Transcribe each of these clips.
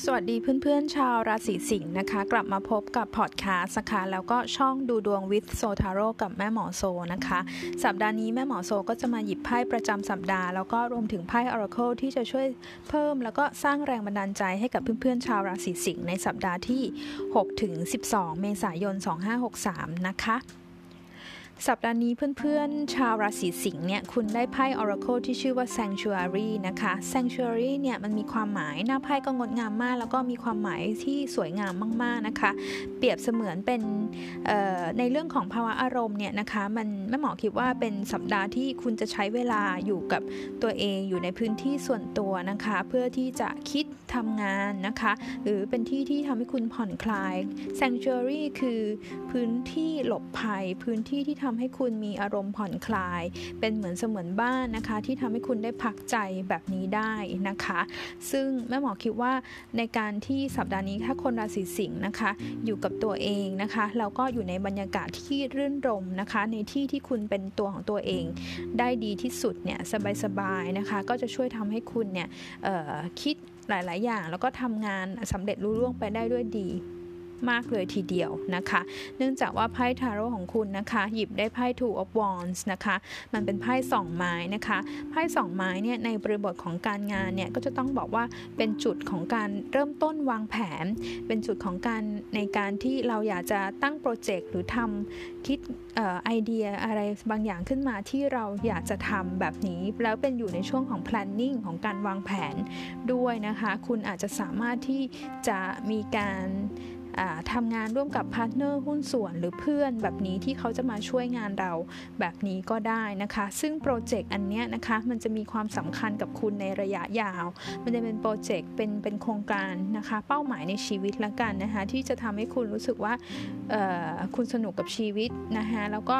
สวัสดีเพื่อนๆ ชาวราศีสิงห์นะคะ กลับมาพบกับพอดแคสต์นะคะแล้วก็ช่องดูดวงวิ h โซทาโร่กับแม่หมอโซนะคะ สัปดาห์นี้แม่หมอโซก็จะมาหยิบไพ่ประจำสัปดาห์ แล้วก็รวมถึงไพ่ Oracle ที่จะช่วยเพิ่ม แล้วก็สร้างแรงบันดาลใจให้กับเพื่อนๆ ชาวราศีสิงห์ในสัปดาห์ที่6ถึง12 เมษายน 2563 นะคะ สัปดาห์นี้เพื่อนๆ ชาวราศีสิงห์เนี่ยคุณได้ไพ่ Oracle ที่ชื่อว่า Sanctuary นะคะ Sanctuary เนี่ยมันมีความหมายหน้าไพ่ก็งดงามมาก แล้วก็มีความหมายที่สวยงามมากๆนะคะ เปรียบเสมือนเป็นในเรื่องของภาวะอารมณ์เนี่ยนะคะมันแม่หมอคิดว่าเป็นสัปดาห์ที่คุณจะใช้เวลาอยู่กับตัวเองอยู่ในพื้นที่ส่วนตัวนะคะ เพื่อที่จะคิด ทำงานนะคะ หรือเป็นที่ที่ทำให้คุณผ่อนคลาย Sanctuary คือพื้นที่หลบภัย พื้นที่ที่ทำให้คุณมีอารมณ์ผ่อนคลาย เป็นเหมือนเสมือนบ้านนะคะ ที่ทำให้คุณได้พักใจแบบนี้ได้นะคะ ซึ่งแม่หมอคิดว่าในการที่สัปดาห์นี้ถ้าคนราศีสิงห์นะคะ อยู่กับตัวเองนะคะแล้วก็อยู่ในบรรยากาศที่รื่นรมนะคะ ในที่ที่คุณเป็นตัวของตัวเอง ได้ดีที่สุดเนี่ยสบายๆนะคะ ก็จะช่วยทำให้คุณเนี่ยคิด หลาย ๆ อย่าง แล้วก็ทำงานสำเร็จรุ่ร่วงไปได้ด้วยดี มากเลยทีเดียวนะคะ เนื่องจากว่าไพ่ทาโร่ของคุณนะคะ หยิบได้ไพ่ two of wands นะคะ มันเป็นไพ่สองไม้นะคะไพ่สองไม้เนี่ยในบริบทของการงานเนี่ยก็จะต้องบอกว่าเป็นจุดของการเริ่มต้นวางแผน เป็นจุดของการในการที่เราอยากจะตั้งโปรเจกต์หรือทำคิดไอเดียอะไรบางอย่างขึ้นมาที่เราอยากจะทำแบบนี้ แล้วเป็นอยู่ในช่วงของ planning ของการวางแผนด้วยนะคะ คุณอาจจะสามารถที่จะมีการ ทำงานร่วมกับพาร์ทเนอร์หุ้นส่วนหรือเพื่อนแบบนี้ที่เขาจะมาช่วยงานเราแบบนี้ก็ได้นะคะ ซึ่งโปรเจกต์อันนี้นะคะมันจะมีความสำคัญกับคุณในระยะยาว มันจะเป็นโปรเจกต์เป็นเป็นโครงการนะคะ เป้าหมายในชีวิตละกันนะคะที่จะทำให้คุณรู้สึกว่าคุณสนุกกับชีวิตนะคะแล้วก็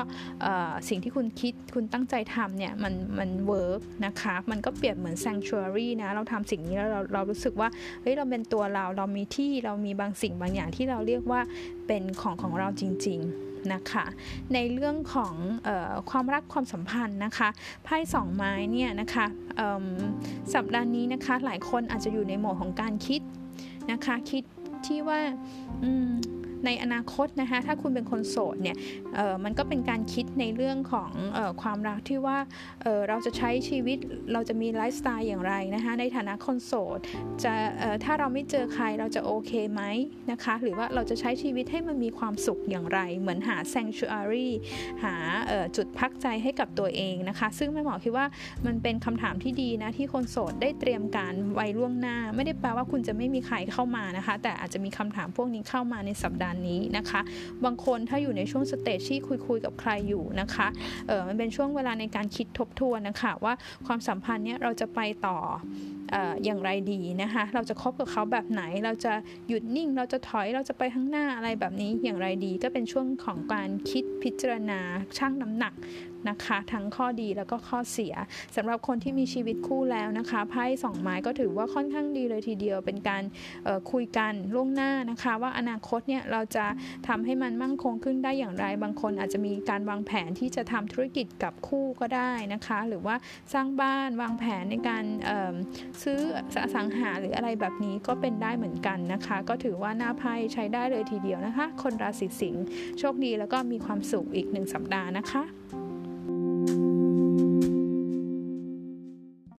สิ่งที่คุณคิดคุณตั้งใจทำเนี่ยมันมัน work นะคะมันก็เปรียบเหมือน sanctuary นะเราทำสิ่งนี้แล้วเราเรารู้สึกว่าเฮ้ยเราเป็นตัวเราเรามีที่เรามีบางสิ่งบางอย่างที่ที่เราเรียกว่าเป็นของของเราจริง ๆนะคะในเรื่องของออความรักความสัมพันธ์นะคะไพ่สองไม้เนี่ยนะคะสัปดาห์นี้นะคะหลายคนอาจจะอยู่ในโหมดของการคิดนะคะคิดที่ว่า ในอนาคตนะคะถ้าคุณเป็นคนโสดเนี่ยมันก็เป็นการคิดในเรื่องของออความรักที่ว่าเเราจะใช้ชีวิตเราจะมีไลฟ์สไตล์อย่างไรนะคะในฐานะคนโสดจะถ้าเราไม่เจอใครเราจะโอเคไหมนะคะหรือว่าเราจะใช้ชีวิตให้มันมีความสุขอย่างไร เหมือนหา sanctuary หาจุดพักใจให้กับตัวเองนะคะ ซึ่งแม่หมอคิดว่ามันเป็นคำถามที่ดีนะที่คนโสดได้เตรียมการไว้ล่วงหน้า ไม่ได้แปลว่าคุณจะไม่มีใครเข้ามานะคะ แต่อาจจะมีคำถามพวกนี้เข้ามาในสัปดาห์นี้นะคะ บางคนถ้าอยู่ในช่วงสเตจที่คุยคุยกับใครอยู่นะคะเออมันเป็นช่วงเวลาในการคิดทบทวนนะคะว่าความสัมพันธ์เนี้ยเราจะไปต่ออย่างไรดีนะคะเราจะคบกับเขาแบบไหนเราจะหยุดนิ่ง เราจะถอยเราจะไปข้างหน้าอะไรแบบนี้อย่างไรดี ก็เป็นช่วงของการคิดพิจารณาชั่งน้ำหนัก นะคะ ทั้งข้อดีแล้วก็ข้อเสียสำหรับคนที่มีชีวิตคู่แล้วนะคะไพ่สองไม้ก็ถือว่าค่อนข้างดีเลยทีเดียว เป็นการคุยกันล่วงหน้านะคะ ว่าอนาคตเนี่ยเราจะทำให้มันมั่งคงขึ้นได้อย่างไร บางคนอาจจะมีการวางแผนที่จะทำธุรกิจกับคู่ก็ได้นะคะ หรือว่าสร้างบ้านวางแผนในการซื้ออสังหาหรืออะไรแบบนี้ก็เป็นได้เหมือนกันนะคะ ก็ถือว่าหน้าไพ่ใช้ได้เลยทีเดียวนะคะ คนราศีสิงห์โชคดีแล้วก็มีความสุขอีกหนึ่งสัปดาห์นะคะ